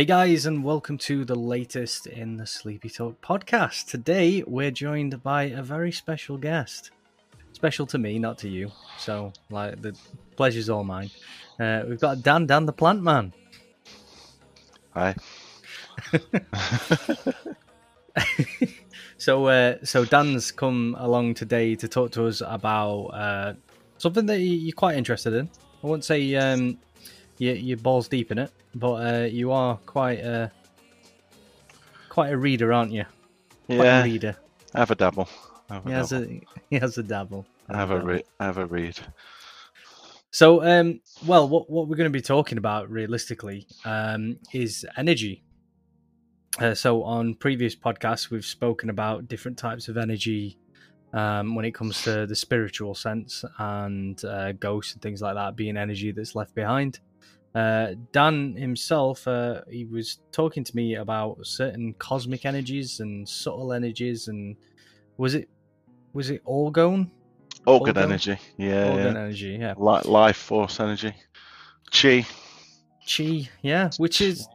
Hey guys, and welcome to the latest in the Sleepy Talk podcast. Today we're joined by a very special guest. Special to me, not to you. So, like, the pleasure's all mine. Uh, we've got Dan, Dan the Plant Man. Hi. so, uh, so Dan's come along today to talk to us about uh, something that you're quite interested in. I wouldn't say um, you, you're balls deep in it, but uh, you are quite a quite a reader, aren't you? Quite Yeah, a reader. have a dabble. Have a He has dabble. a he has a dabble. Have a read. Have a read. So, um, well, what what we're going to be talking about realistically um, is energy. Uh, so, on previous podcasts, we've spoken about different types of energy um, when it comes to the spiritual sense and uh, ghosts and things like that being energy that's left behind. Uh, Dan himself, uh, he was talking to me about certain cosmic energies and subtle energies, and was it was it orgone? Organ Organ? energy. Yeah. Organ yeah. energy, yeah. Li- life force energy. Chi. Chi, yeah, which is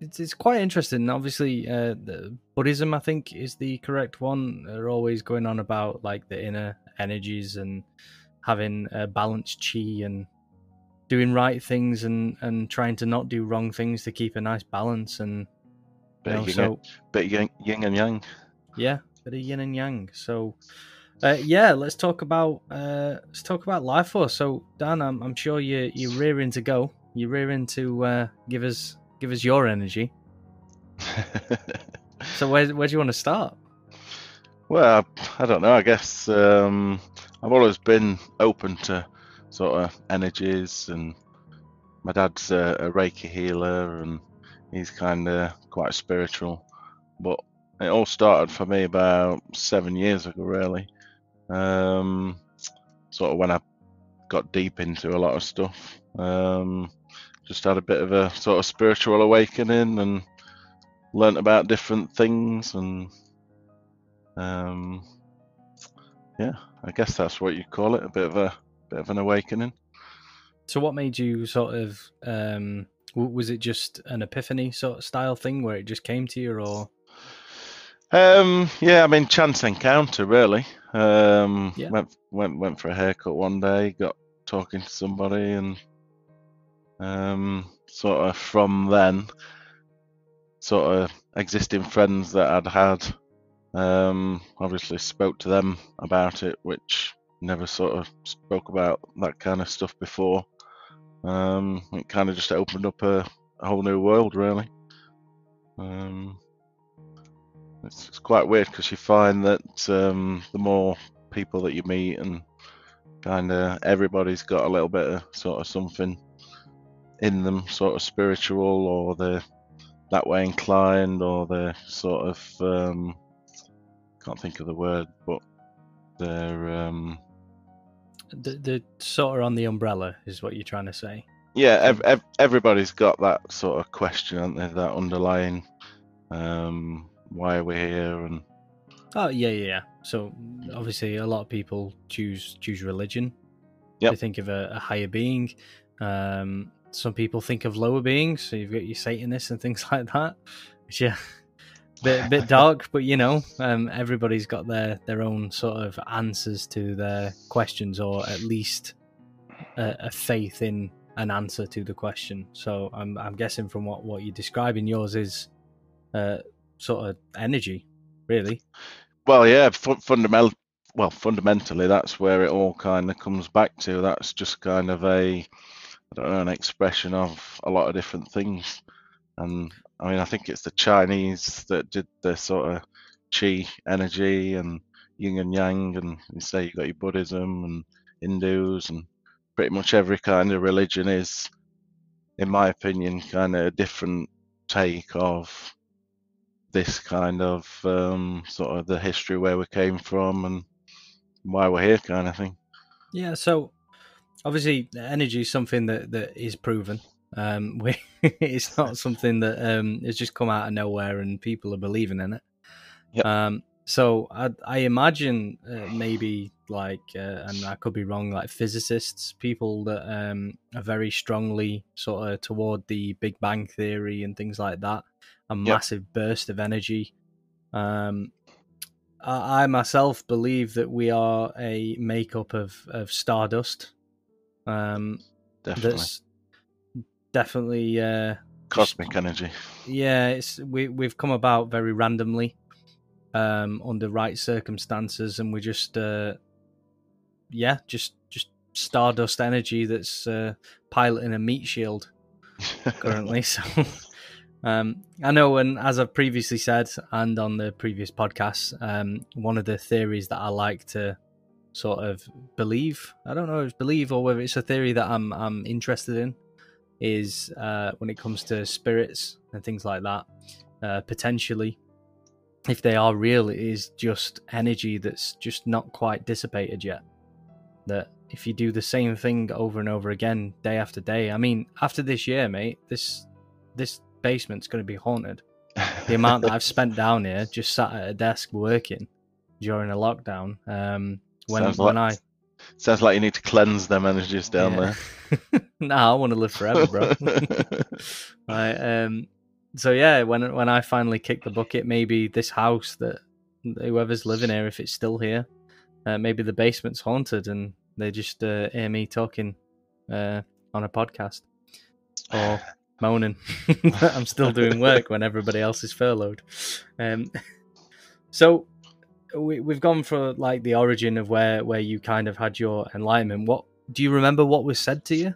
it's, it's quite interesting. Obviously, uh, the Buddhism, I think, is the correct one. They're always going on about like the inner energies and having a balanced chi and doing right things and and trying to not do wrong things to keep a nice balance. And you Bit, know, of yin, so bit of yin, yin and yang. yeah, bit of yin and yang. So. Uh, yeah, let's talk about uh, let's talk about life force. So, Dan, I'm, I'm sure you you're rearing to go. You're rearing to uh, give us give us your energy. So where where do you want to start? well, I don't know. I guess um, I've always been open to sort of energies, and my dad's a, a Reiki healer, and he's kind of quite spiritual. But it all started for me about seven years ago, really. Um, sort of when I got deep into a lot of stuff. Um, just had a bit of a sort of spiritual awakening and learnt about different things and um, yeah, I guess that's what you call it, a bit of a bit of an awakening. So what made you sort of um was it just an epiphany sort of style thing where it just came to you or Um, yeah, I mean chance encounter really. Um, Yeah. went went went for a haircut one day, got talking to somebody, and um, sort of from then, sort of existing friends that I'd had, um, obviously spoke to them about it, which never sort of spoke about that kind of stuff before. Um, it kind of just opened up a, a whole new world, really. Um, it's, it's quite weird because you find that um, the more people that you meet and kind of everybody's got a little bit of sort of something in them, sort of spiritual, or they're that way inclined, or they're sort of um, can't think of the word, but they're um, the, the sort of on the umbrella is what you're trying to say. yeah, ev- ev- everybody's got that sort of question, aren't they? That underlying um, why are we here and Oh yeah, yeah. yeah. So obviously, a lot of people choose choose religion. Yep. They think of a, a higher being. Um, some people think of lower beings. So you've got your Satanists and things like that. Which yeah, bit bit dark, but you know, um, everybody's got their their own sort of answers to their questions, or at least a, a faith in an answer to the question. So I'm I'm guessing from what what you're describing, yours is uh, sort of energy, really. Well, yeah, fu- fundamental. Well, fundamentally, that's where it all kind of comes back to. That's just kind of a, I don't know, an expression of a lot of different things. And I mean, I think it's the Chinese that did the sort of chi energy and yin and yang, and you say you got your Buddhism and Hindus, and pretty much every kind of religion is, in my opinion, kind of a different take of this kind of um, sort of the history where we came from and why we're here kind of thing. Yeah, so obviously energy is something that, that is proven. Um, we, it's not something that um, has just come out of nowhere and people are believing in it. Yep. Um, so I, I imagine uh, maybe like, uh, and I could be wrong, like physicists, people that um, are very strongly sort of toward the Big Bang theory and things like that. A Yep. massive burst of energy. Um, I, I myself believe that we are a makeup of of stardust. Um, Definitely. that's definitely uh, Cosmic energy. yeah, it's we we've come about very randomly, um, under right circumstances, and we're just uh, yeah, just just stardust energy that's uh, piloting a meat shield currently. so, um, I know, and as I've previously said, and on the previous podcast, um, one of the theories that I like to sort of believe, I don't know if it's believe or whether it's a theory that I'm I'm interested in, is uh, when it comes to spirits and things like that, uh, potentially. If they are real, it is just energy that's just not quite dissipated yet. That if you do the same thing over and over again, day after day, I mean, after this year, mate, this this basement's going to be haunted. The amount that I've spent down here, just sat at a desk working during a lockdown. Um, when Sounds when like- I Sounds like you need to cleanse them energies down Yeah. nah, I want to live forever, bro. there. right. Um. So yeah, when when I finally kick the bucket, maybe this house that whoever's living here, if it's still here, uh, maybe the basement's haunted and they just uh, hear me talking uh, on a podcast or moaning. I'm still doing work when everybody else is furloughed. Um. So we we've gone for like the origin of where where you kind of had your enlightenment. What do you remember? What was said to you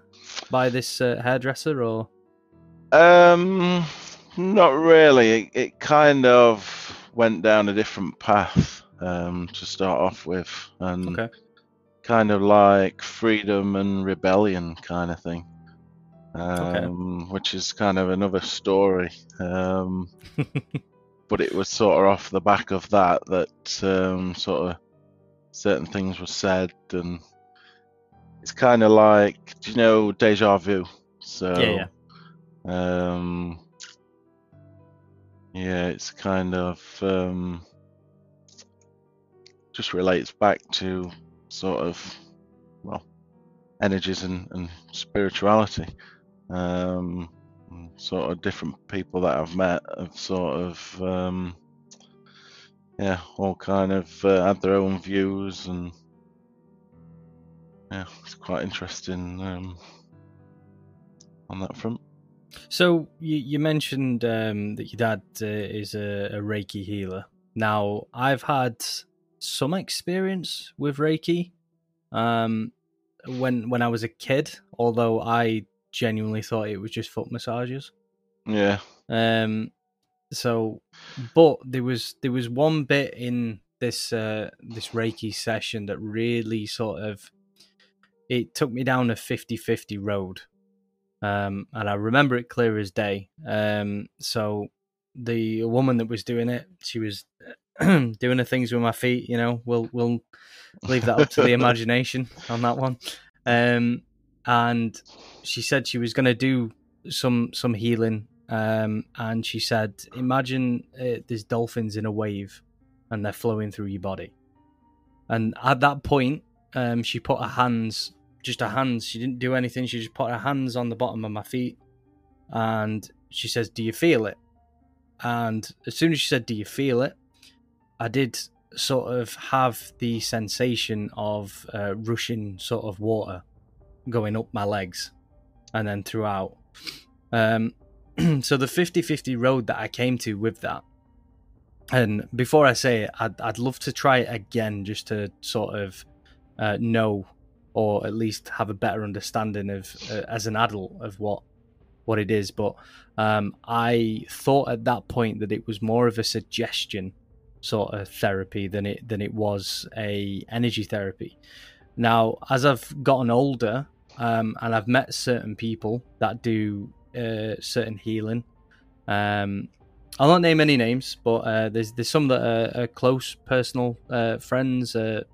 by this uh, hairdresser or? Um, not really. It, it kind of went down a different path um, to start off with, and Okay. kind of like freedom and rebellion kind of thing. Um, which is kind of another story. Um, but it was sort of off the back of that that um, sort of certain things were said, and it's kind of like, do you know, deja vu? So, Yeah, um, yeah, it's kind of um, just relates back to sort of well energies and, and spirituality. Um, sort of different people that I've met have sort of um, yeah, all kind of uh, had their own views and yeah, it's quite interesting um, on that front. So you you mentioned um, that your dad uh, is a, a Reiki healer. Now I've had some experience with Reiki. Um, when when I was a kid, although I genuinely thought it was just foot massages. Yeah, Um, so, but there was there was one bit in this uh, this Reiki session that really sort of it took me down a 50-50 road, um, and I remember it clear as day. Um, so the woman that was doing it, she was doing the things with my feet. You know, we'll we'll leave that up to the imagination on that one. Um, and she said she was going to do some some healing. Um, and she said, imagine uh, there's dolphins in a wave, and they're flowing through your body. And at that point, um, she put her hands, just her hands. She didn't do anything. She just put her hands on the bottom of my feet, and she says, "Do you feel it?" And as soon as she said, "Do you feel it?" I did sort of have the sensation of uh, rushing sort of water going up my legs and then throughout. Um, so the 50-50 road that I came to with that, and before I say it, I'd, I'd love to try it again just to sort of uh, know or at least have a better understanding of uh, as an adult of what what it is. But um, I thought at that point that it was more of a suggestion sort of therapy than it than it was a energy therapy. Now, as I've gotten older, um, and I've met certain people that do uh, certain healing. Um, I'll not name any names, but uh, there's there's some that are, are close personal uh, friends, uh,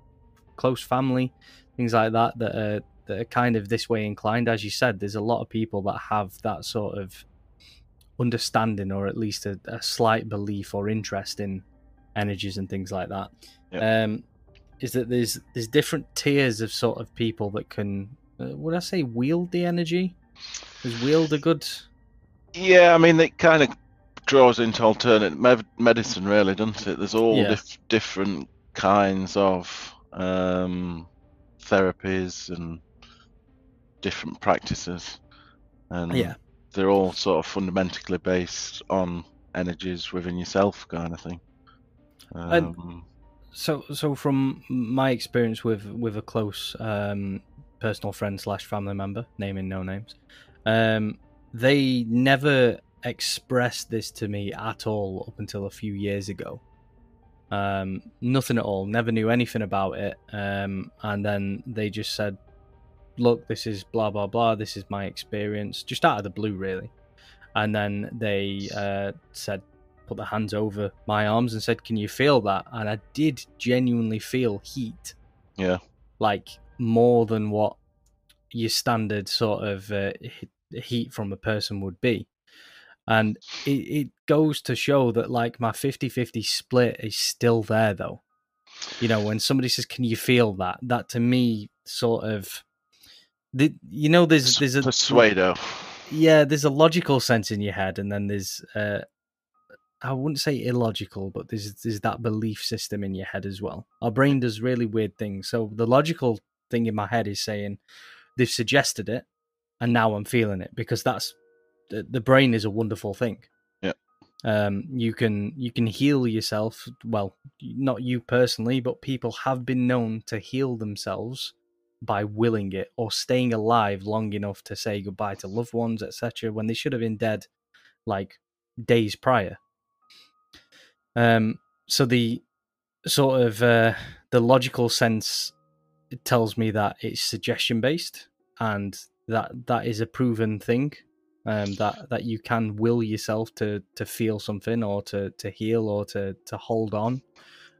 close family, things like that that are that are kind of this way inclined. As you said, there's a lot of people that have that sort of understanding, or at least a, a slight belief or interest in energies and things like that. Yeah. Um, is that there's there's different tiers of sort of people that can uh, would I say wield the energy? Is wield a good? Yeah, I mean it kind of draws into alternate med- medicine, really, doesn't it? There's all Yeah. dif- different kinds of um, therapies and different practices, and Yeah. they're all sort of fundamentally based on energies within yourself, kind of thing. And- Um, So so from my experience with with a close um, personal friend slash family member, naming no names, um, they never expressed this to me at all up until a few years ago. Um, nothing at all. Never knew anything about it. Um, and then they just said, "Look, this is blah blah blah. This is my experience." Just out of the blue, really. And then they uh, said, put their hands over my arms and said, "Can you feel that?" And I did genuinely feel heat. Yeah. like more than what your standard sort of uh, heat from a person would be. And it, it goes to show that like my 50-50 split is still there though. You know, when somebody says, "Can you feel that?" That to me sort of the, you know there's there's a Persuado. yeah, there's a logical sense in your head, and then there's uh, I wouldn't say illogical, but there's there's that belief system in your head as well. Our brain does really weird things. So the logical thing in my head is saying they've suggested it, and now I'm feeling it because that's the, the brain is a wonderful thing. Yeah. Um, you can you can heal yourself. Well, not you personally, but people have been known to heal themselves by willing it or staying alive long enough to say goodbye to loved ones, etc., when they should have been dead like days prior. Um, so the sort of uh, the logical sense it tells me that it's suggestion based and that that is a proven thing. Um, that that you can will yourself to to feel something or to to heal or to to hold on.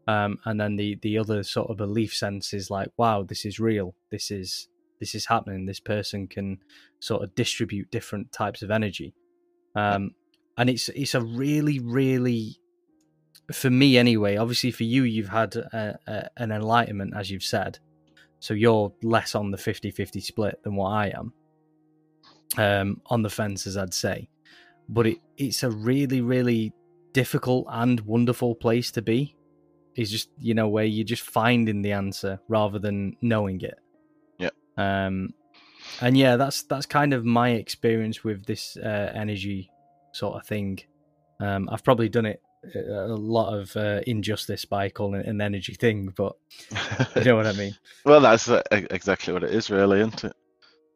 Um, and then the the other sort of belief sense is like, wow, this is real. This is this is happening. This person can sort of distribute different types of energy. Um, and it's it's a really really for me anyway. Obviously, for you, you've had a, a, an enlightenment, as you've said, so you're less on the 50-50 split than what I am. Um, on the fence, as I'd say, but it it's a really really difficult and wonderful place to be. It's just you know where you're just finding the answer rather than knowing it. Yeah. Um, and yeah, that's that's kind of my experience with this uh, energy sort of thing. Um, I've probably done it a lot of uh, injustice by calling it an energy thing, but you know what I mean. Well, that's uh, exactly what it is, really, isn't it?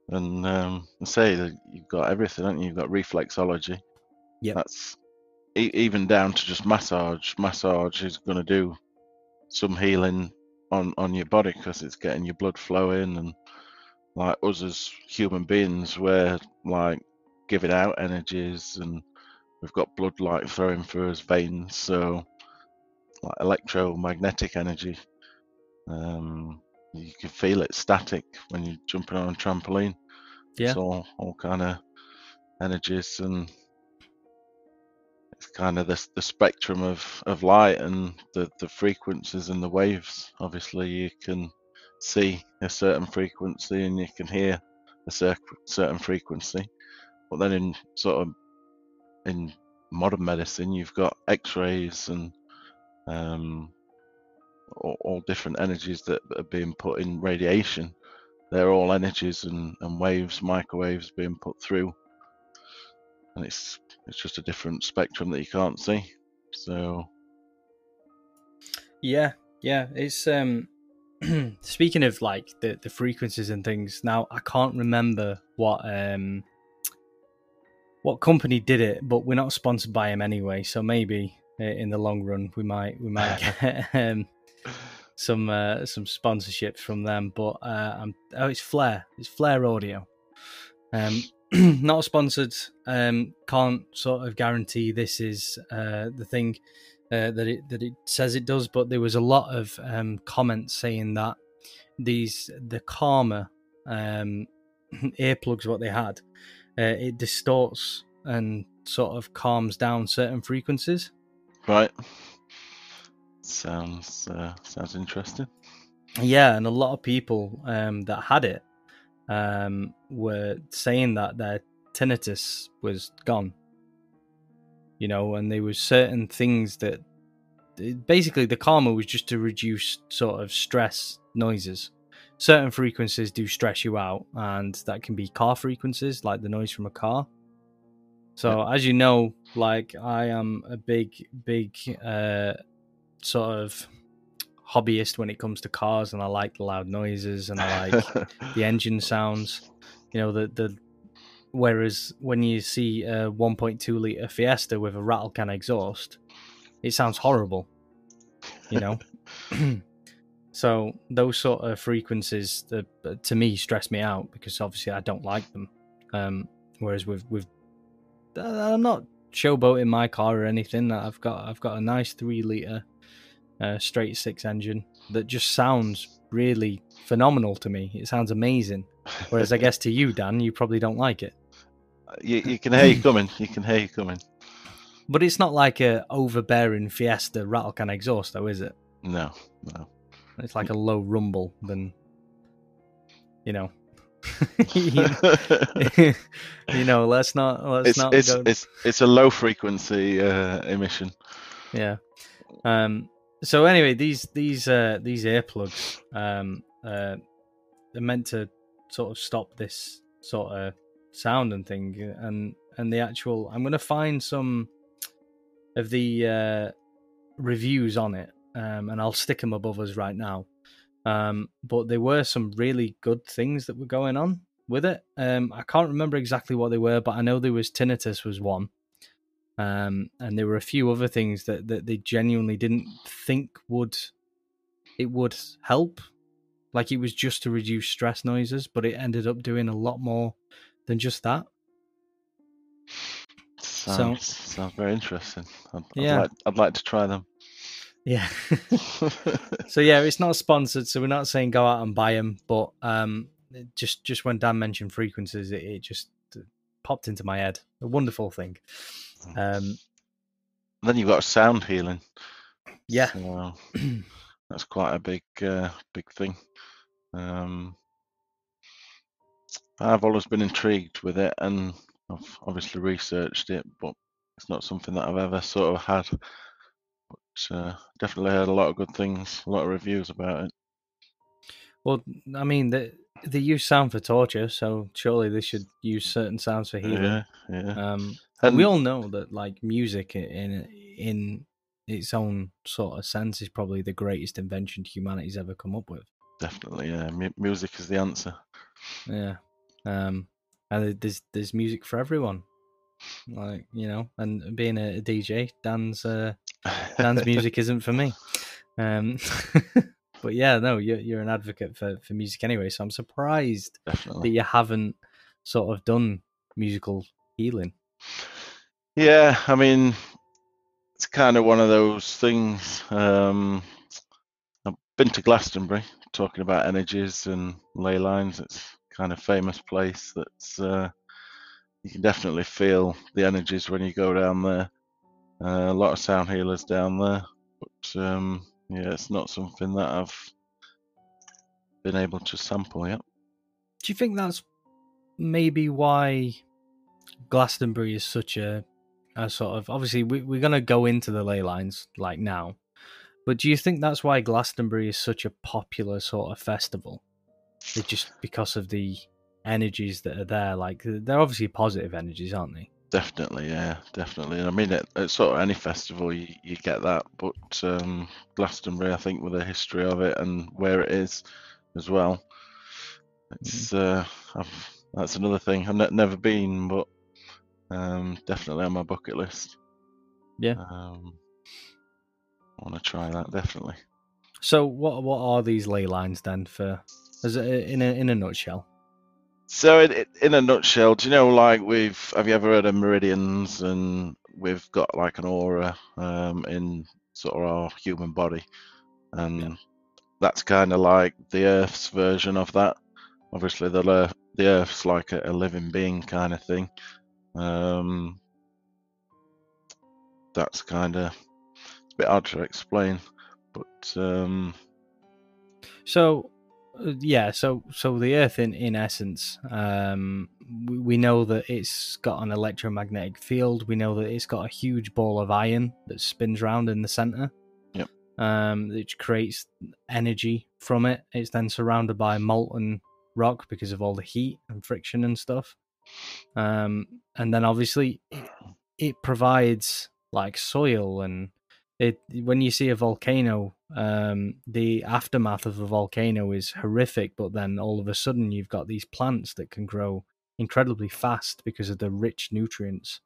And um, say that you've got everything, haven't you? You've got reflexology. Yeah. That's e- even down to just massage. Massage is going to do some healing on on your body because it's getting your blood flowing, and like us as human beings, we're like giving out energies, and we've got blood like flowing through his veins, so like electromagnetic energy. Um, you can feel it static when you're jumping on a trampoline. Yeah. It's all, all kind of energies and it's kind of the, the spectrum of, of light and the, the frequencies and the waves. Obviously, you can see a certain frequency and you can hear a cer- certain frequency. But then in sort of in modern medicine, you've got X-rays and um, all, all different energies that are being put in radiation. They're all energies and, and waves, microwaves being put through, and it's it's just a different spectrum that you can't see. So Yeah, yeah. It's um speaking of like the the frequencies and things. Now I can't remember what um what company did it, but we're not sponsored by them anyway. So maybe uh, in the long run we might we might get um, some uh, some sponsorships from them. But uh, I'm oh it's Flare, it's Flare Audio. Um, not sponsored. Um, can't sort of guarantee this is uh, the thing uh, that it that it says it does, but there was a lot of um, comments saying that these the Calmer um, earplugs, what they had, uh, it distorts and sort of calms down certain frequencies. right, sounds uh, sounds interesting. Yeah, and a lot of people um, that had it um, were saying that their tinnitus was gone. You know, and there was certain things that basically the Calmer was just to reduce sort of stress noises. Certain frequencies do stress you out, and that can be car frequencies, like the noise from a car. So, yeah. as you know, like I am a big, big uh, sort of hobbyist when it comes to cars, and I like the loud noises and I like the engine sounds. You know, the the whereas when you see a 1.2 liter Fiesta with a rattle can exhaust, it sounds horrible. You know. so those sort of frequencies, that, to me, stress me out because obviously I don't like them. Um, whereas with with I'm not showboating my car or anything. I've got I've got a nice three liter uh, straight six engine that just sounds really phenomenal to me. It sounds amazing. Whereas I guess to you, Dan, you probably don't like it. You, you can hear you coming. You can hear you coming. But it's not like a overbearing Fiesta rattle can exhaust, though, is it? No, no. It's like a low rumble. Then, you know, you, know, let's not let's it's, not. It's go... it's it's a low frequency uh, emission. Yeah. Um. So anyway, these these uh these earplugs um uh they're meant to sort of stop this sort of sound and thing and and the actual I'm gonna find some of the uh reviews on it um and I'll stick them above us right now um, but there were some really good things that were going on with it. Um, I can't remember exactly what they were, but I know there was tinnitus was one. Um, and there were a few other things that, that they genuinely didn't think would it would help. Like it was just to reduce stress noises, but it ended up doing a lot more than just that. Sounds, so, sounds very interesting. I'd, yeah. I'd like, I'd like to try them. Yeah. so yeah, it's not sponsored, so we're not saying go out and buy them. But um, just just when Dan mentioned frequencies, it, it just popped into my head. A wonderful thing. Um, then you've got sound healing. Yeah. So that's quite a big uh, big thing. Um, I've always been intrigued with it, and I've obviously researched it, but it's not something that I've ever sort of had uh, definitely heard a lot of good things, a lot of reviews about it. Well, I mean, they, they use sound for torture, so surely they should use certain sounds for healing. Yeah, yeah. Um, and we all know that, like, music in in its own sort of sense is probably the greatest invention humanity's ever come up with. Definitely, yeah. M- music is the answer. Yeah. Um, and there's there's music for everyone like you know and being a, a dj dan's uh dan's music isn't for me um but yeah no you're, you're an advocate for for music anyway so i'm surprised Definitely. that you haven't sort of done musical healing yeah i mean it's kind of one of those things um i've been to glastonbury talking about energies and ley lines it's kind of famous place that's uh you can definitely feel the energies when you go down there. Uh, a lot of sound healers down there, but um, yeah, it's not something that I've been able to sample yet. Do you think that's maybe why Glastonbury is such a, a sort of obviously we, we're going to go into the ley lines like now, but do you think that's why Glastonbury is such a popular sort of festival? It's just because of the energies that are there. Like they're obviously positive energies, aren't they? Definitely, yeah, definitely. And I mean, at, at sort of any festival, you, you get that. But um, Glastonbury, I think, with the history of it and where it is as well, it's mm-hmm. uh, that's another thing. I've ne- never been, but um, definitely on my bucket list. Yeah, um, I want to try that definitely. So, what what are these ley lines then? For as a, in a in a nutshell? So, in, in a nutshell, do you know, like we've have you ever heard of meridians? And we've got like an aura um, in sort of our human body, and yeah. that's kind of like the Earth's version of that. Obviously, the the Earth's like a, a living being kind of thing. Um, that's kind of a bit hard to explain, but um, So, yeah, so so the Earth, in in essence, um, we, we know that it's got an electromagnetic field. We know that it's got a huge ball of iron that spins around in the center. Yep. Um, which creates energy from it. It's then surrounded by molten rock because of all the heat and friction and stuff. Um, and then obviously it provides like soil and it when you see a volcano um the aftermath of a volcano is horrific but then all of a sudden you've got these plants that can grow incredibly fast because of the rich nutrients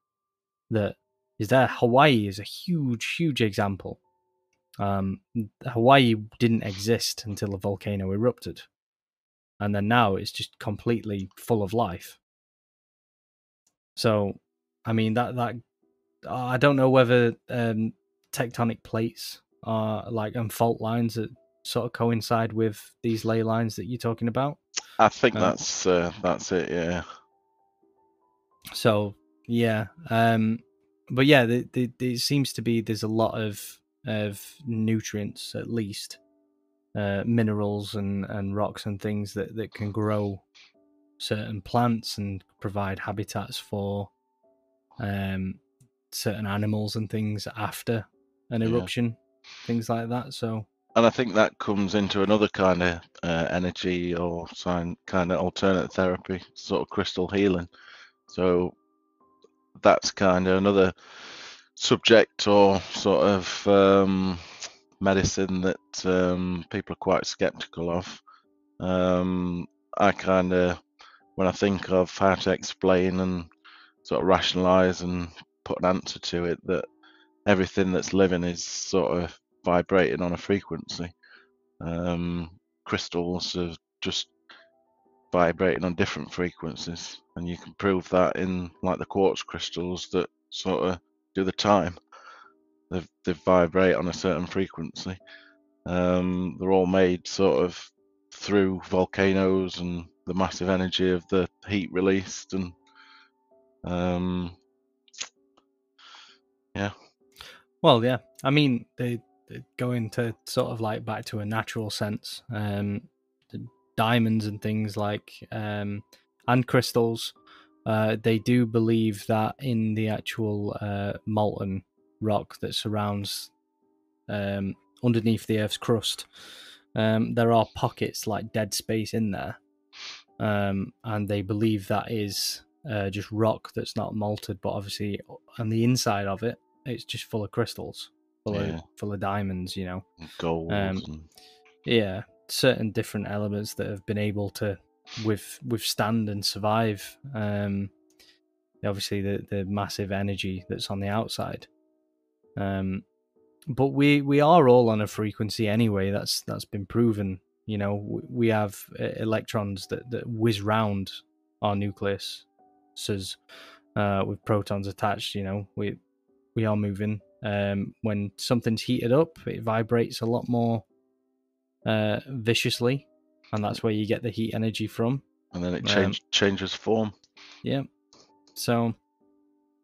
that is there. Hawaii is a huge huge example. Um hawaii didn't exist until a volcano erupted and then now it's just completely full of life. So i mean that that I don't know whether um, tectonic plates are like and fault lines that sort of coincide with these ley lines that you're talking about. I think Um, that's uh, that's it. Yeah. So yeah, um, but yeah, the, the, the, it seems to be there's a lot of of nutrients at least, uh, minerals and, and rocks and things that, that can grow certain plants and provide habitats for um, certain animals and things after an Yeah. Things like that. So And I think that comes into another kind of uh, energy or sign kind of alternate therapy, sort of crystal healing. So that's kind of another subject or sort of um, medicine that um, people are quite skeptical of. Um, I kind of, when I think of how to explain and sort of rationalize and put an answer to it, that everything that's living is sort of vibrating on a frequency. Um, crystals are just vibrating on different frequencies, and you can prove that in like the quartz crystals that sort of do the time. They they vibrate on a certain frequency. Um, they're all made sort of through volcanoes and the massive energy of the heat released, and um, Well, yeah. I mean, they, they go into sort of like back to a natural sense. Um, diamonds and things like um, and crystals. Uh, they do believe that in the actual uh, molten rock that surrounds um, underneath the Earth's crust, um, there are pockets like dead space in there, um, and they believe that is uh, just rock that's not malted, but obviously on the inside of it it's just full of crystals, full Yeah. of full of diamonds. You know, gold. Um, and, yeah, certain different elements that have been able to with withstand and survive. Um, obviously the the massive energy that's on the outside. Um, but we we are all on a frequency anyway. That's that's been proven. You know, we, have electrons that that whiz round our nucleus, says uh, with protons attached. You know, we we are moving. Um, when something's heated up, it vibrates a lot more uh, viciously, and that's where you get the heat energy from. and then it um, changes form. Yeah. So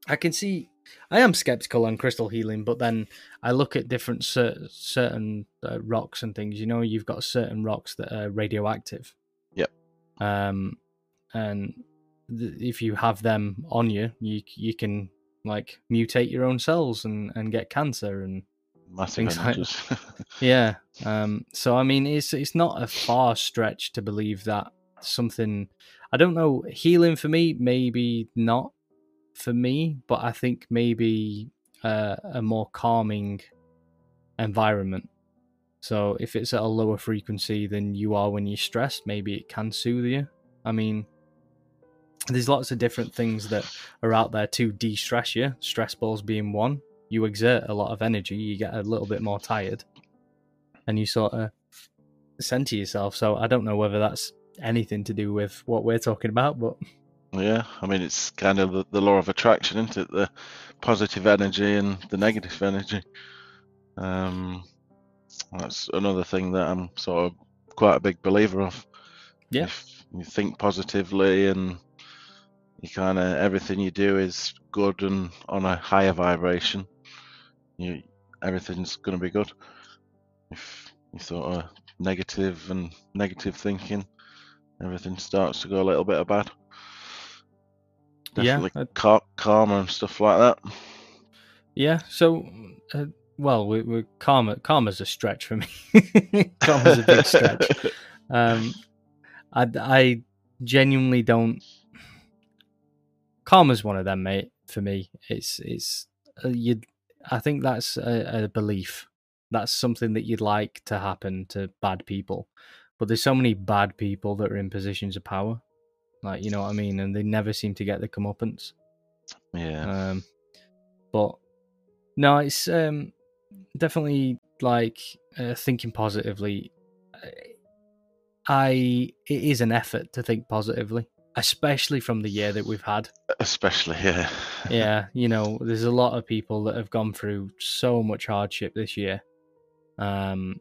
I can see I am skeptical on crystal healing, but then I look at different cer- certain uh, rocks and things. You know, you've got certain rocks that are radioactive. Yep. Um, and th- if you have them on you, you you can like mutate your own cells and and get cancer and Massive things like- energies. yeah. Um. So I mean, it's it's not a far stretch to believe that something. I don't know. Healing for me, maybe not for me, but I think maybe uh, a more calming environment. So if it's at a lower frequency than you are when you're stressed, maybe it can soothe you. I mean, there's lots of different things that are out there to de-stress you. Stress balls being one. You exert a lot of energy, you get a little bit more tired, and you sort of center yourself. So I don't know whether that's anything to do with what we're talking about, but yeah, I mean it's kind of the, the law of attraction, isn't it? The positive energy and the negative energy. Um, that's another thing that I'm sort of quite a big believer of. Yeah. If you think positively and you kind of everything you do is good and on a higher vibration, you everything's going to be good. If you sort of negative and negative thinking, everything starts to go a little bit of bad. Yeah, Definitely uh, car- karma and stuff like that. Yeah. So, uh, well, we, we karma. Karma's a stretch for me. karma's a big stretch. Um, I, I genuinely don't. Karma's one of them, mate. For me, it's it's uh, you. I think that's a, a belief. That's something that you'd like to happen to bad people, but there's so many bad people that are in positions of power. Like you know what I mean, and they never seem to get the comeuppance. yeah. Um, but no, it's um, definitely like uh, thinking positively. I it is an effort to think positively, especially from the year that we've had. Especially yeah. Yeah, you know, there's a lot of people that have gone through so much hardship this year. Um,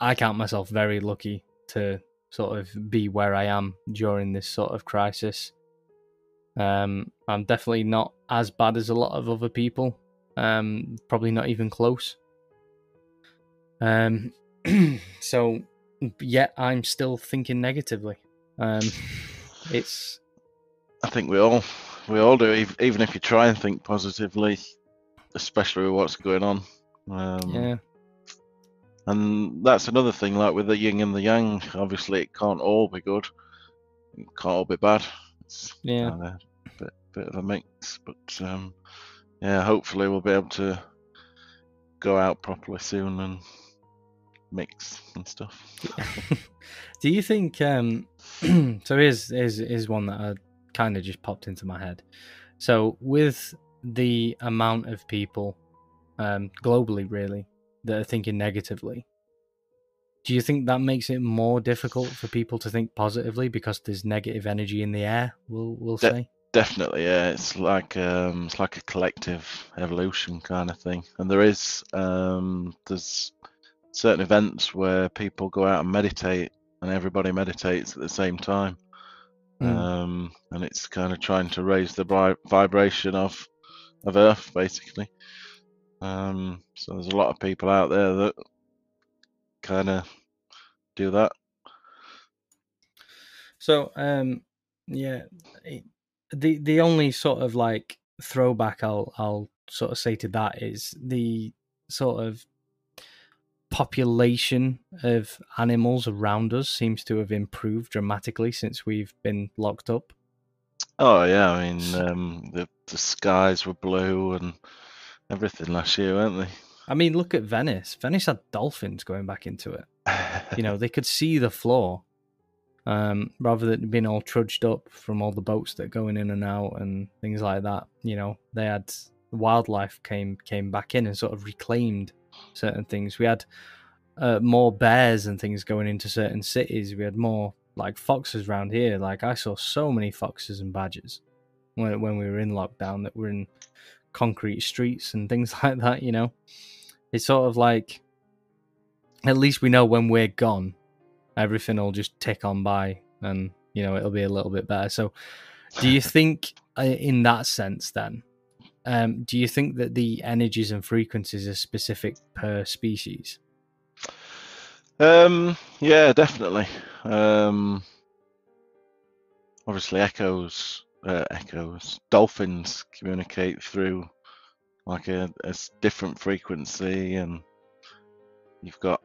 I count myself very lucky to sort of be where I am during this sort of crisis. Um, I'm definitely not as bad as a lot of other people. Um, probably not even close. Um, so yet I'm still thinking negatively. Um, it's I think we all we all do. Even if you try and think positively, especially with what's going on. Um, yeah, And that's another thing, like with the yin and the yang. Obviously, it can't all be good. It can't all be bad. It's yeah. kinda a bit, bit of a mix. But um, yeah, hopefully we'll be able to go out properly soon and mix and stuff. Do you think? Um, so here's, here's here's one that I kind of just popped into my head. So with the amount of people um, globally, really, that are thinking negatively, do you think that makes it more difficult for people to think positively because there's negative energy in the air? We'll we'll De- say. Definitely, yeah. It's like um, it's like a collective evolution kind of thing. And there is um, there's certain events where people go out and meditate, and everybody meditates at the same time. Mm. Um, and it's kind of trying to raise the vi- vibration of of Earth, basically. Um, so there's a lot of people out there that kind of do that. So, um, yeah, it, the the only sort of like throwback I'll I'll sort of say to that is the sort of population of animals around us seems to have improved dramatically since we've been locked up. Oh yeah, I mean um, the the skies were blue and everything last year, weren't they? I mean, look at Venice. Venice had dolphins going back into it. You know, they could see the floor um, rather than being all trudged up from all the boats that are going in and out and things like that. You know, they had wildlife came came back in and sort of reclaimed certain things. We had uh, more bears and things going into certain cities. We had more like foxes around here. Like I saw so many foxes and badgers when when we were in lockdown that were in concrete streets and things like that. You know, it's sort of like at least we know when we're gone, everything will just tick on by, and you know it'll be a little bit better. So, do you think, uh, in that sense, then, um, do you think that the energies and frequencies are specific per species? Um, yeah, definitely. Um, obviously, echoes, uh, echoes, dolphins communicate through like a, a different frequency, and you've got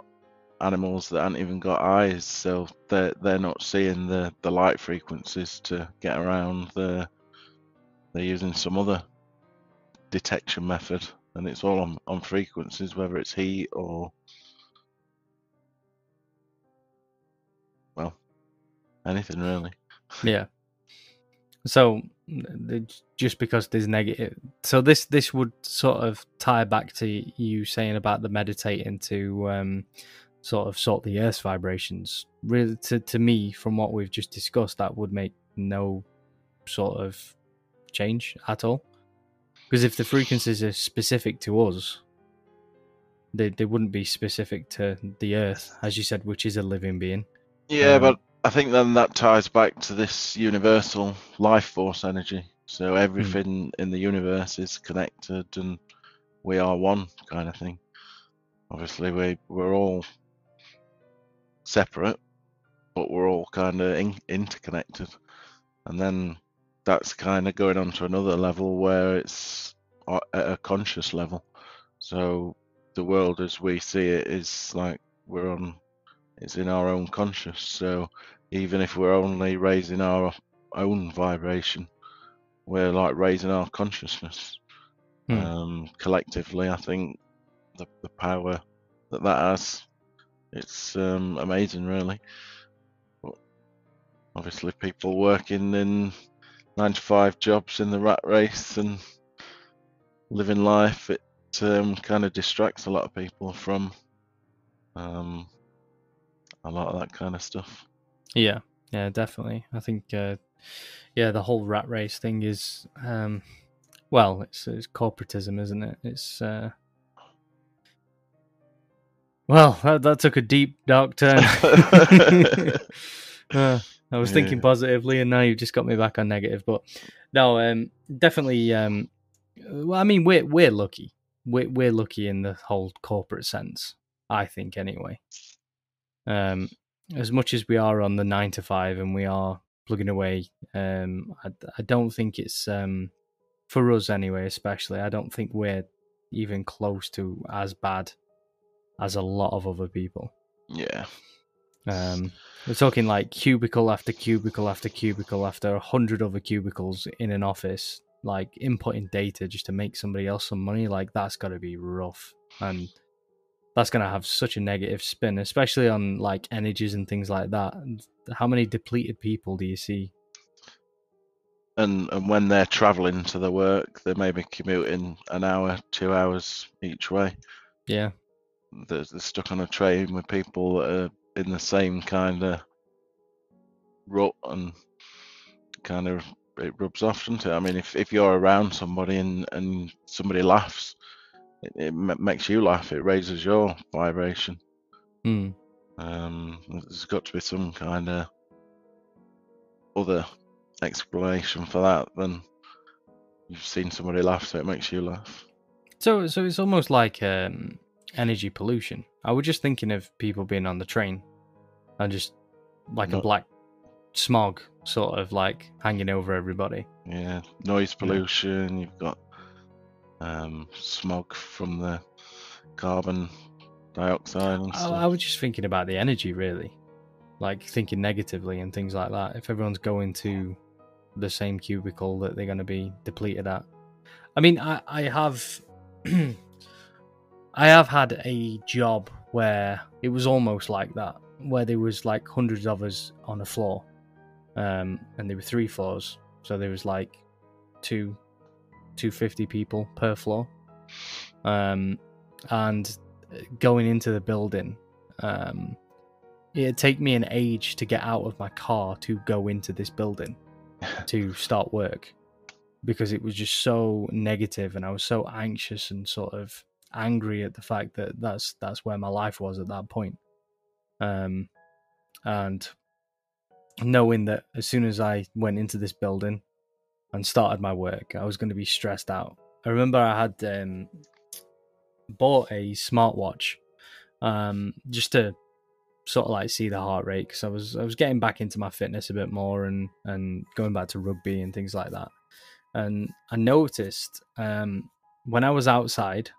animals that haven't even got eyes, so they're they're not seeing the the light frequencies to get around. They're they're using some other detection method, and it's all on on frequencies, whether it's heat or well, anything really. Yeah. So just because there's negative, so this this would sort of tie back to you saying about the meditating to um, sort of sort the Earth's vibrations. Really, to to me, from what we've just discussed, that would make no sort of change at all. Because if the frequencies are specific to us, they they wouldn't be specific to the Earth, as you said, which is a living being. Yeah, Um, but I think then that ties back to this universal life force energy. So everything in the universe is connected and we are one kind of thing. Obviously we we're all separate, but we're all kind of in, interconnected. And then that's kind of going on to another level where it's at a conscious level. So the world as we see it is like we're on, it's in our own conscious. So even if we're only raising our own vibration, we're like raising our consciousness. Hmm. Um, collectively, I think the, the power that that has, it's um, amazing, really. But obviously, people working in nine to five jobs in the rat race and living life, it um, kind of distracts a lot of people from um, a lot of that kind of stuff. Yeah, yeah, definitely. I think, uh, yeah, the whole rat race thing is, um, well, it's, it's corporatism, isn't it? It's, uh, well, that, that took a deep, dark turn. Uh, I was thinking positively, and now you've just got me back on negative. But no, um, definitely. Um, well, I mean, we're we're lucky. We're we're lucky in the whole corporate sense. I think, anyway. Um, as much as we are on the nine to five, and we are plugging away, um, I, I don't think it's um, for us anyway. Especially, I don't think we're even close to as bad as a lot of other people. yeah, Um, we're talking like cubicle after cubicle after cubicle after a hundred other cubicles in an office, like inputting data just to make somebody else some money. Like that's got to be rough, and that's gonna have such a negative spin, especially on like energies and things like that. How many depleted people do you see? and and when they're traveling to the work, they may be commuting an hour, two hours each way. Yeah, They're, they're stuck on a train with people that are in the same kind of rut and kind of it rubs off, doesn't it? I mean, if, if you're around somebody and, and somebody laughs, it, it ma- makes you laugh. It raises your vibration. Hmm. Um, there's got to be some kind of other explanation for that than you've seen somebody laugh, so it makes you laugh. So, so it's almost like um, energy pollution. I was just thinking of people being on the train and just like a black smog, sort of like hanging over everybody. Yeah, noise pollution. You've got um, smog from the carbon dioxide and I. I was just thinking about the energy, really, like thinking negatively and things like that. If everyone's going to the same cubicle that they're going to be depleted at, I mean, I, I have, I have had a job where it was almost like that, where there was like hundreds of us on a floor, um, and there were three floors, so there was like two, two fifty people per floor, um, and going into the building, um, it'd take me an age to get out of my car to go into this building to start work because it was just so negative and I was so anxious and sort of angry at the fact that that's that's where my life was at that point. Um, and knowing that as soon as I went into this building and started my work, I was going to be stressed out. I remember I had um, bought a smartwatch um, just to sort of like see the heart rate because I was I was getting back into my fitness a bit more and and going back to rugby and things like that. And I noticed um, when I was outside,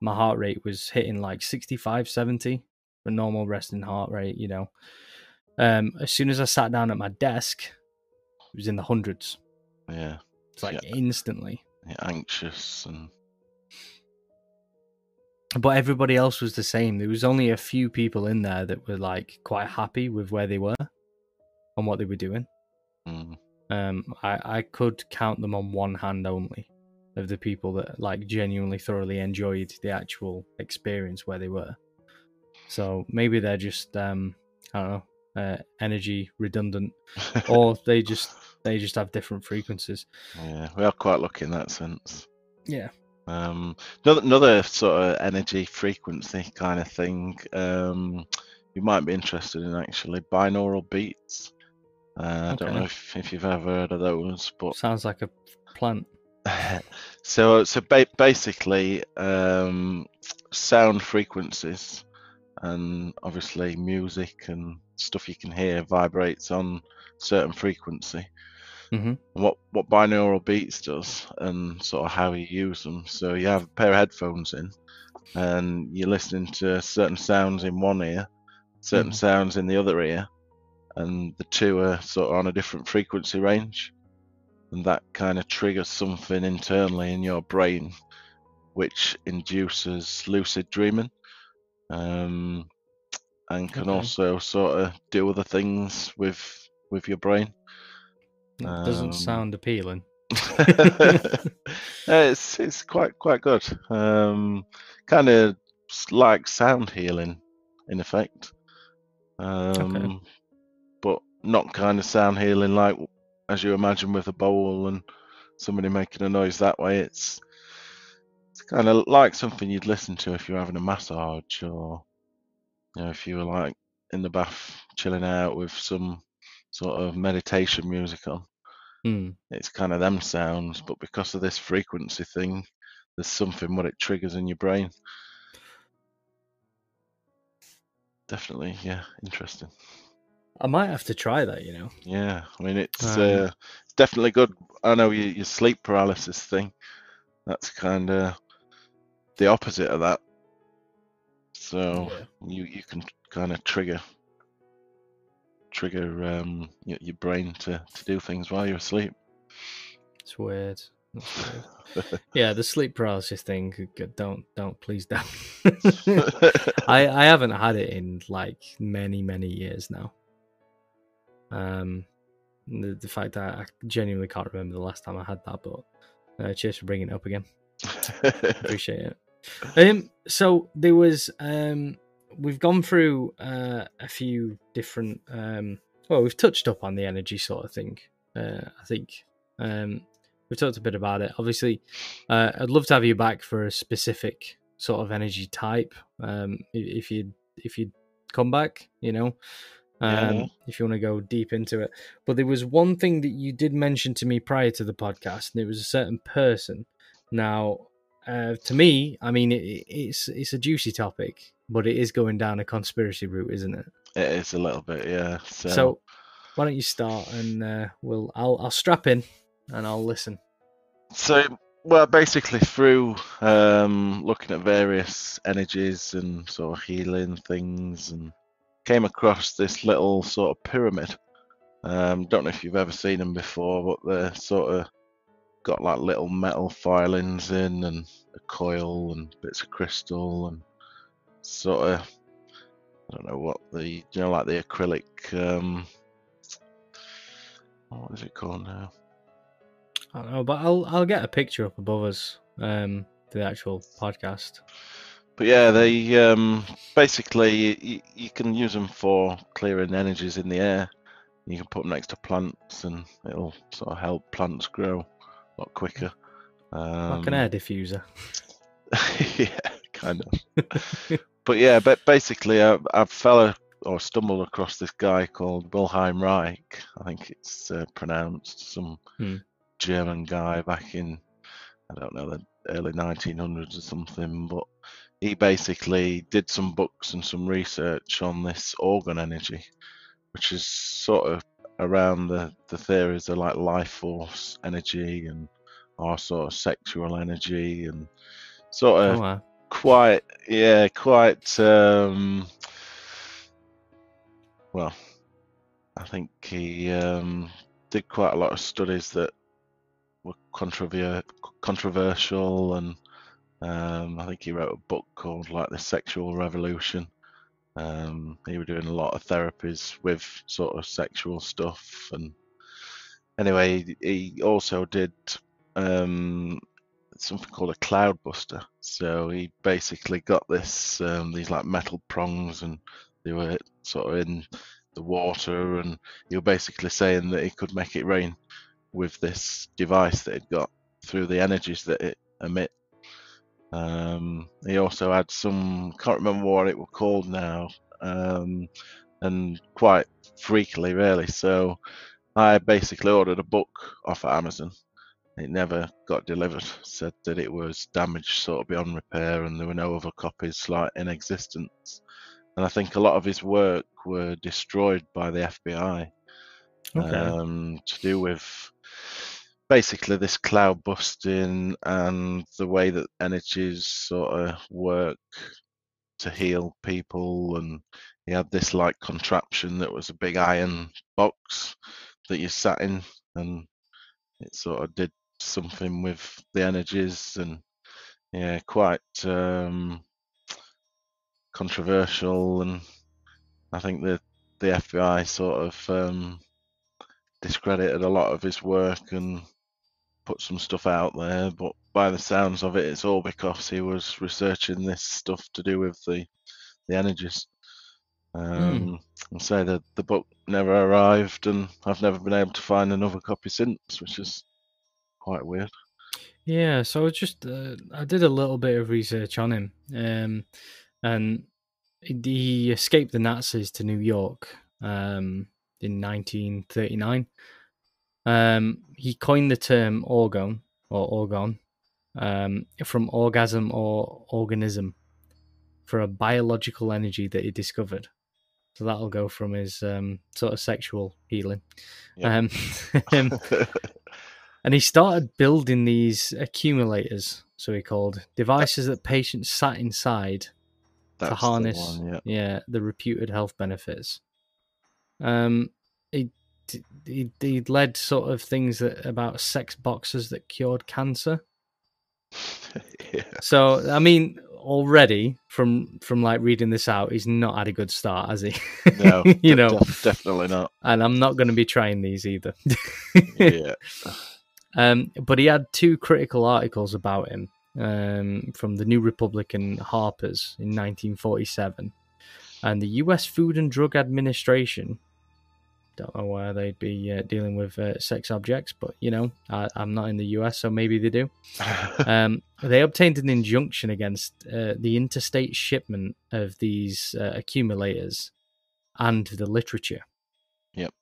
my heart rate was hitting like 65, 70 for normal resting heart rate, you know. Um, as soon as I sat down at my desk, it was in the hundreds. yeah, It's like Yeah. instantly. yeah, anxious and but everybody else was the same. There was only a few people in there that were like quite happy with where they were and what they were doing. mm, Um, I I could count them on one hand only of the people that like genuinely thoroughly enjoyed the actual experience where they were. So maybe they're just um I don't know uh, energy redundant, or they just they just have different frequencies. yeah, we are quite lucky in that sense. Yeah. Um, another, another sort of energy frequency kind of thing um, you might be interested in actually binaural beats. Uh, I don't know if, if you've ever heard of those, but Sounds like a plant. so so ba- basically um, sound frequencies and obviously music and stuff you can hear vibrates on certain frequency. hmm what what binaural beats does, and sort of how you use them. So you have a pair of headphones in, and you're listening to certain sounds in one ear, certain Mhm. sounds in the other ear, and the two are sort of on a different frequency range, and that kind of triggers something internally in your brain, which induces lucid dreaming, um, and can Okay. also sort of do other things with with your brain. That doesn't Um, sound appealing. It's it's quite quite good. Um, kind of like sound healing, in effect. Um, but not kind of sound healing like as you imagine with a bowl and somebody making a noise that way. It's it's kind of like something you'd listen to if you're having a massage or you know if you were like in the bath chilling out with some sort of meditation music on Hmm. it's kind of them sounds, but because of this frequency thing, there's something what it triggers in your brain. Definitely, yeah, interesting. I might have to try that. You know. Yeah, I mean it's Um, uh, definitely good. I know your, your sleep paralysis thing. That's kind of the opposite of that. So Yeah. you you can kind of trigger trigger um your, your brain to to do things while you're asleep. It's weird. Yeah, the sleep paralysis thing. g- g- Don't, don't, please don't. I, I haven't had it in like many, many years now. Um, the, the fact that I genuinely can't remember the last time I had that, but uh, cheers for bringing it up again. Appreciate it. Um, so there was um, we've gone through uh, a few different. Um, well, we've touched up on the energy sort of thing. Uh, I think um, we've talked a bit about it. Obviously, uh, I'd love to have you back for a specific sort of energy type. Um, if you if you come back, you know, um, Yeah. if you want to go deep into it. But there was one thing that you did mention to me prior to the podcast, and it was a certain person. Now, uh, to me, I mean, it, it's it's a juicy topic, but it is going down a conspiracy route, isn't it? It is a little bit, yeah. So, So, why don't you start, and uh, we'll I'll I'll strap in, and I'll listen. so well, basically through um, looking at various energies and sort of healing things, and came across this little sort of pyramid. Um, don't know if you've ever seen them before, but they're sort of got like little metal filings in, and a coil, and bits of crystal, and sort of I don't know what the you know like the acrylic. Um, what is it called now? I don't know, but I'll I'll get a picture up above us um the actual podcast. But yeah, they um, basically you, you can use them for clearing energies in the air. You can put them next to plants, and it'll sort of help plants grow a lot quicker. Um, like an air diffuser. yeah, kind of. but yeah, but basically, I, I fell or stumbled across this guy called Wilhelm Reich. I think it's uh, pronounced some Hmm. German guy back in I don't know the early 1900s or something. But he basically did some books and some research on this orgone energy, which is sort of around the the theories of like life force energy and our sort of sexual energy and sort of Oh, wow. quite yeah quite um well i think he um did quite a lot of studies that were controver- controversial and um i think he wrote a book called like the sexual revolution um he was doing a lot of therapies with sort of sexual stuff and anyway he also did um something called a cloud buster. So he basically got this um, these like metal prongs, and they were sort of in the water, and he was basically saying that he could make it rain with this device that he'd got through the energies that it emit. Um, he also had some can't remember what it was called now, um, and quite freakily really. So I basically ordered a book off of Amazon it never got delivered. Said that it was damaged sort of beyond repair and there were no other copies like in existence. and I think a lot of his work were destroyed by the FBI Okay. um, to do with basically this cloud busting and the way that energies sort of work to heal people and he had this like contraption that was a big iron box that you sat in and it sort of did something with the energies and yeah quite um controversial and i think the the fbi sort of um discredited a lot of his work and put some stuff out there but by the sounds of it it's all because he was researching this stuff to do with the the energies. Um and say that the book never arrived and i've never been able to find another copy since which is quite weird. Yeah, so I just uh, I did a little bit of research on him, um, and he escaped the Nazis to New York um, in 1939. Um, he coined the term orgone or orgon um, from orgasm or organism for a biological energy that he discovered. So that'll go from his um, sort of sexual healing. Yeah. Um, um, and he started building these accumulators, so he called devices that patients sat inside That's to the harness, one, yeah. yeah, the reputed health benefits. Um, he he he led sort of things that about sex boxes that cured cancer. yeah. So I mean, already from from like reading this out, he's not had a good start, has he? No, you know, def- definitely not. and I'm not going to be trying these either. Yeah, Um, but he had two critical articles about him um, from the New Republic and Harper's in 1947, and the U.S. Food and Drug Administration. Don't know why they'd be uh, dealing with uh, sex objects, but you know, I, I'm not in the U.S., so maybe they do. Um, they obtained an injunction against uh, the interstate shipment of these uh, accumulators and the literature. Yep.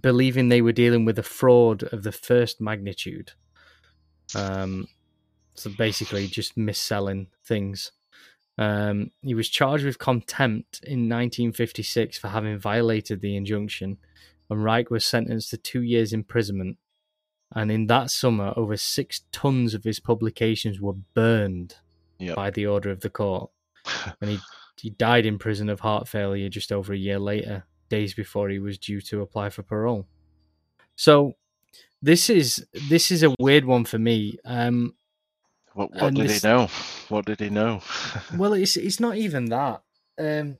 Believing they were dealing with a fraud of the first magnitude. Um, so basically, just mis-selling things. Um, he was charged with contempt in 1956 for having violated the injunction, and Reich was sentenced to two years imprisonment. And in that summer, over six tons of his publications were burned Yep. by the order of the court. And he, he died in prison of heart failure just over a year later, days before he was due to apply for parole. So this is this is a weird one for me. Um, what what did this- he know? What did he know? well, it's it's not even that. Um,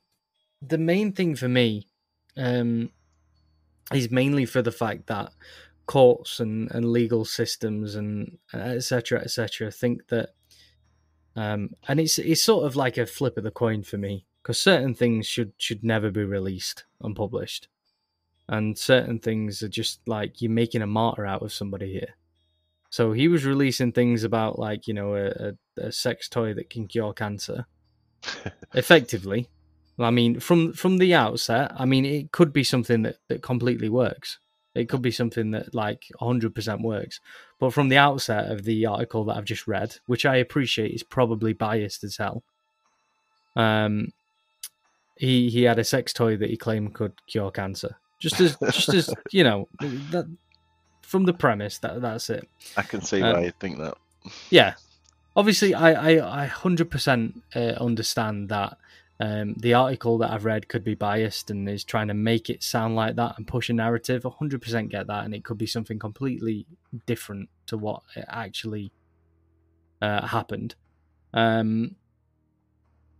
the main thing for me, um, is mainly for the fact that courts and, and legal systems and etc etc think that, um, and it's it's sort of like a flip of the coin for me because certain things should should never be released unpublished, and certain things are just like you're making a martyr out of somebody here. So he was releasing things about like you know a, a, a sex toy that can cure cancer, effectively. I mean, from from the outset, I mean, it could be something that, that completely works. It could be something that like 100% works. But from the outset of the article that I've just read, which I appreciate is probably biased as hell, um, he he had a sex toy that he claimed could cure cancer. Just as just as you know that from the premise that that's it. I can see Um, why you think that. Yeah, obviously, I I I hundred percent uh, understand that. Um, the article that I've read could be biased and is trying to make it sound like that and push a narrative. 100% get that, and it could be something completely different to what actually uh, happened. Um,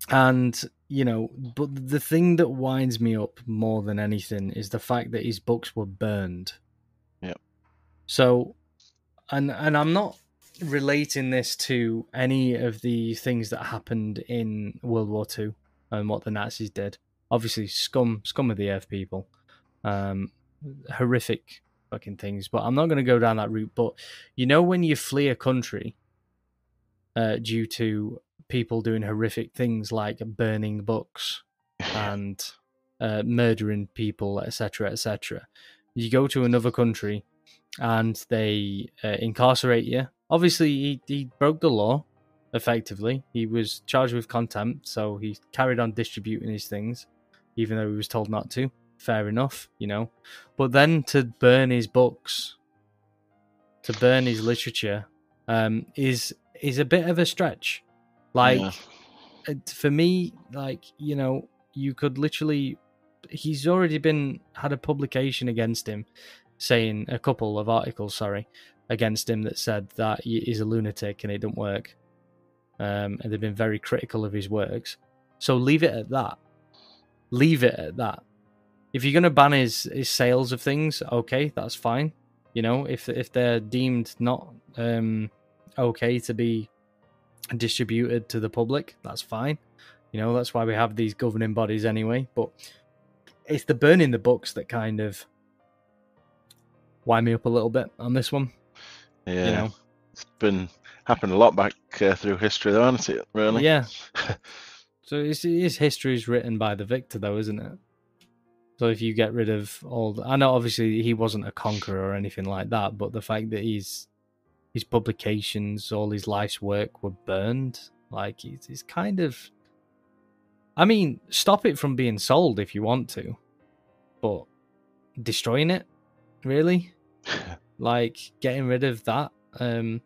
and you know, but the thing that winds me up more than anything is the fact that his books were burned. Yep. So, and and I'm not relating this to any of the things that happened in World War Two and what the Nazis did. Obviously, scum, scum of the earth people, um, horrific fucking things. But I'm not going to go down that route. But you know, when you flee a country uh, due to people doing horrific things like burning books and uh, murdering people, etc., etc. You go to another country and they uh, incarcerate you. Obviously, he, he broke the law effectively. He was charged with contempt, so he carried on distributing his things. even though he was told not to. Fair enough, you know. But then to burn his books, to burn his literature, um, is is a bit of a stretch. Like Yeah. for me, like you know, you could literally. He's already been had a publication against him, saying a couple of articles, sorry, against him that said that he- he's a lunatic and it don't work. Um, and they've been very critical of his works. So leave it at that. Leave it at that. If you're gonna ban his his sales of things, okay, that's fine. You know, if if they're deemed not um okay to be distributed to the public, that's fine. You know, that's why we have these governing bodies anyway. But it's the burning the books that kind of wind me up a little bit on this one. Yeah. You know, It's been happened a lot back uh, through history, though, hasn't it? Really? yeah. So it's, his history is written by the victor, though, isn't it? So if you get rid of all, the, I know obviously he wasn't a conqueror or anything like that, but the fact that he's his publications, all his life's work were burned, like it's, it's kind of. I mean, stop it from being sold if you want to, but destroying it, really, like getting rid of that. Um,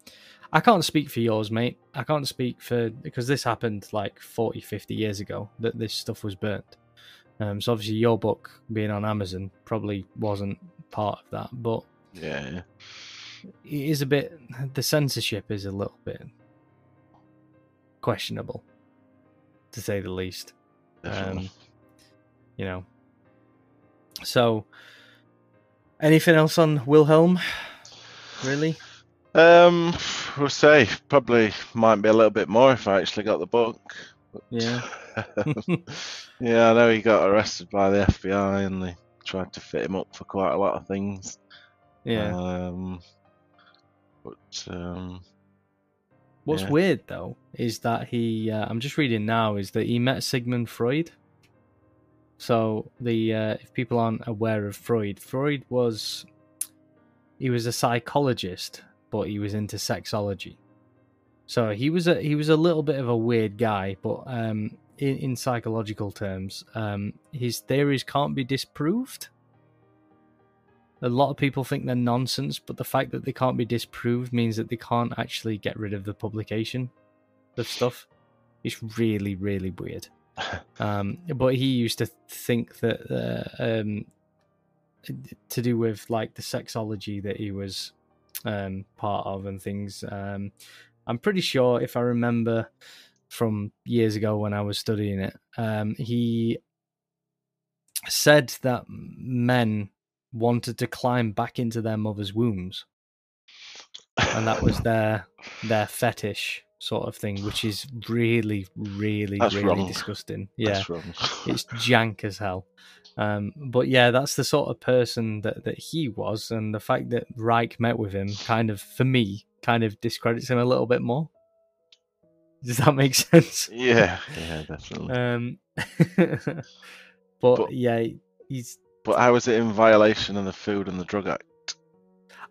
I can't speak for yours, mate. I can't speak for because this happened like 40, 50 years ago that this stuff was burnt. Um, so obviously your book being on Amazon probably wasn't part of that, but yeah. it is a bit. The censorship is a little bit questionable, to say the least. Um, you know. So, anything else on Wilhelm? Really? Um, we'll say probably might be a little bit more if I actually got the book. But, Yeah. yeah, I know he got arrested by the FBI and they tried to fit him up for quite a lot of things. Yeah. Um, but um, What's Yeah. weird though is that he uh, I'm just reading now is that he met Sigmund Freud. So the uh, if people aren't aware of Freud, Freud was he was a psychologist, but he was into sexology. So he was a he was a little bit of a weird guy, but um, in, in psychological terms, um, his theories can't be disproved. A lot of people think they're nonsense, but the fact that they can't be disproved means that they can't actually get rid of the publication of stuff. It's really, really weird. Um, but he used to think that uh, um, to do with like the sexology that he was um, part of and things. Um, I'm pretty sure, if I remember from years ago when I was studying it, um, he said that men wanted to climb back into their mother's wombs, and that was their their fetish sort of thing, which is really, really, That's really wrong. disgusting. Yeah, That's wrong. it's jank as hell. Um, but yeah, that's the sort of person that, that he was, and the fact that Reich met with him kind of, for me, kind of discredits him a little bit more. Does that make sense? yeah, yeah, definitely. Um, but, But- yeah, he's. But how is it in violation of the Food and the Drug Act?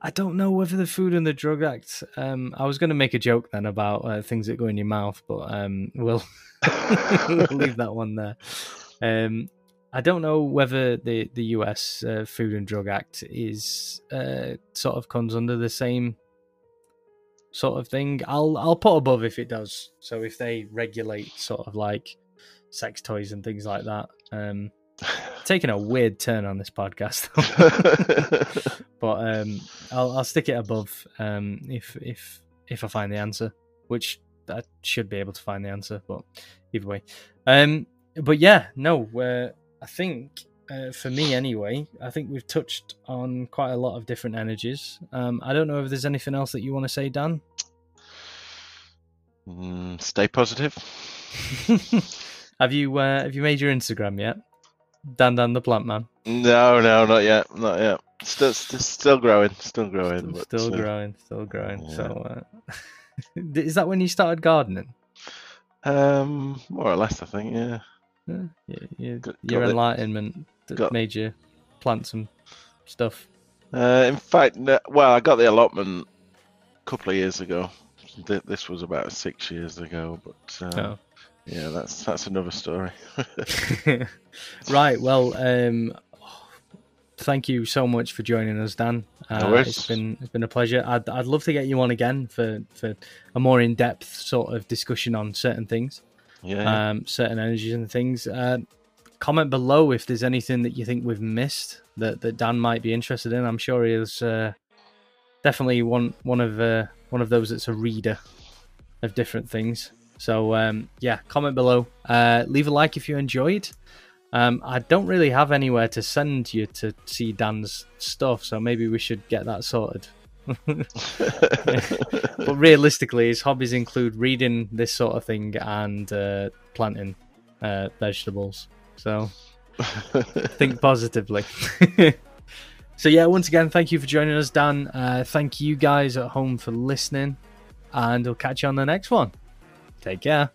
I don't know whether the Food and the Drug Act. Um, I was going to make a joke then about uh, things that go in your mouth, but um, we'll, we'll leave that one there. Um, I don't know whether the the US uh, Food and Drug Act is uh, sort of comes under the same sort of thing. I'll I'll put above if it does. So if they regulate sort of like sex toys and things like that. Um, taking a weird turn on this podcast, but um, I'll I'll stick it above um, if if if I find the answer, which I should be able to find the answer. But either way, um, but yeah, no, uh, I think uh, for me anyway, I think we've touched on quite a lot of different energies. Um, I don't know if there's anything else that you want to say, Dan. Mm, stay positive. have you uh, have you made your Instagram yet? Dan Dan the Plant Man. No, no, not yet, not yet. Still, still, still growing, still growing. but, Still uh, growing, still growing. yeah. So, uh, is that when you started gardening? Um, more or less, I think. Yeah. Yeah, you, Got- your got enlightenment that Got- made you plant some stuff. Uh, in fact, no, well, I got the allotment a couple of years ago. This was about six years ago, but uh, Oh, yeah, that's that's another story. right. Well, um, thank you so much for joining us, Dan. No Uh, it's been it's been a pleasure. I'd I'd love to get you on again for for a more in depth sort of discussion on certain things, yeah, um, certain energies and things. Uh, comment below if there's anything that you think we've missed that that Dan might be interested in. I'm sure he is uh, definitely one one of uh, one of those that's a reader of different things. So um, yeah, comment below. Uh, leave a like if you enjoyed. Um, I don't really have anywhere to send you to see Dan's stuff, so maybe we should get that sorted. but realistically, his hobbies include reading this sort of thing and uh, planting uh, vegetables. So think positively. so yeah, once again, thank you for joining us, Dan. Uh, thank you guys at home for listening, and we'll catch you on the next one. Take care.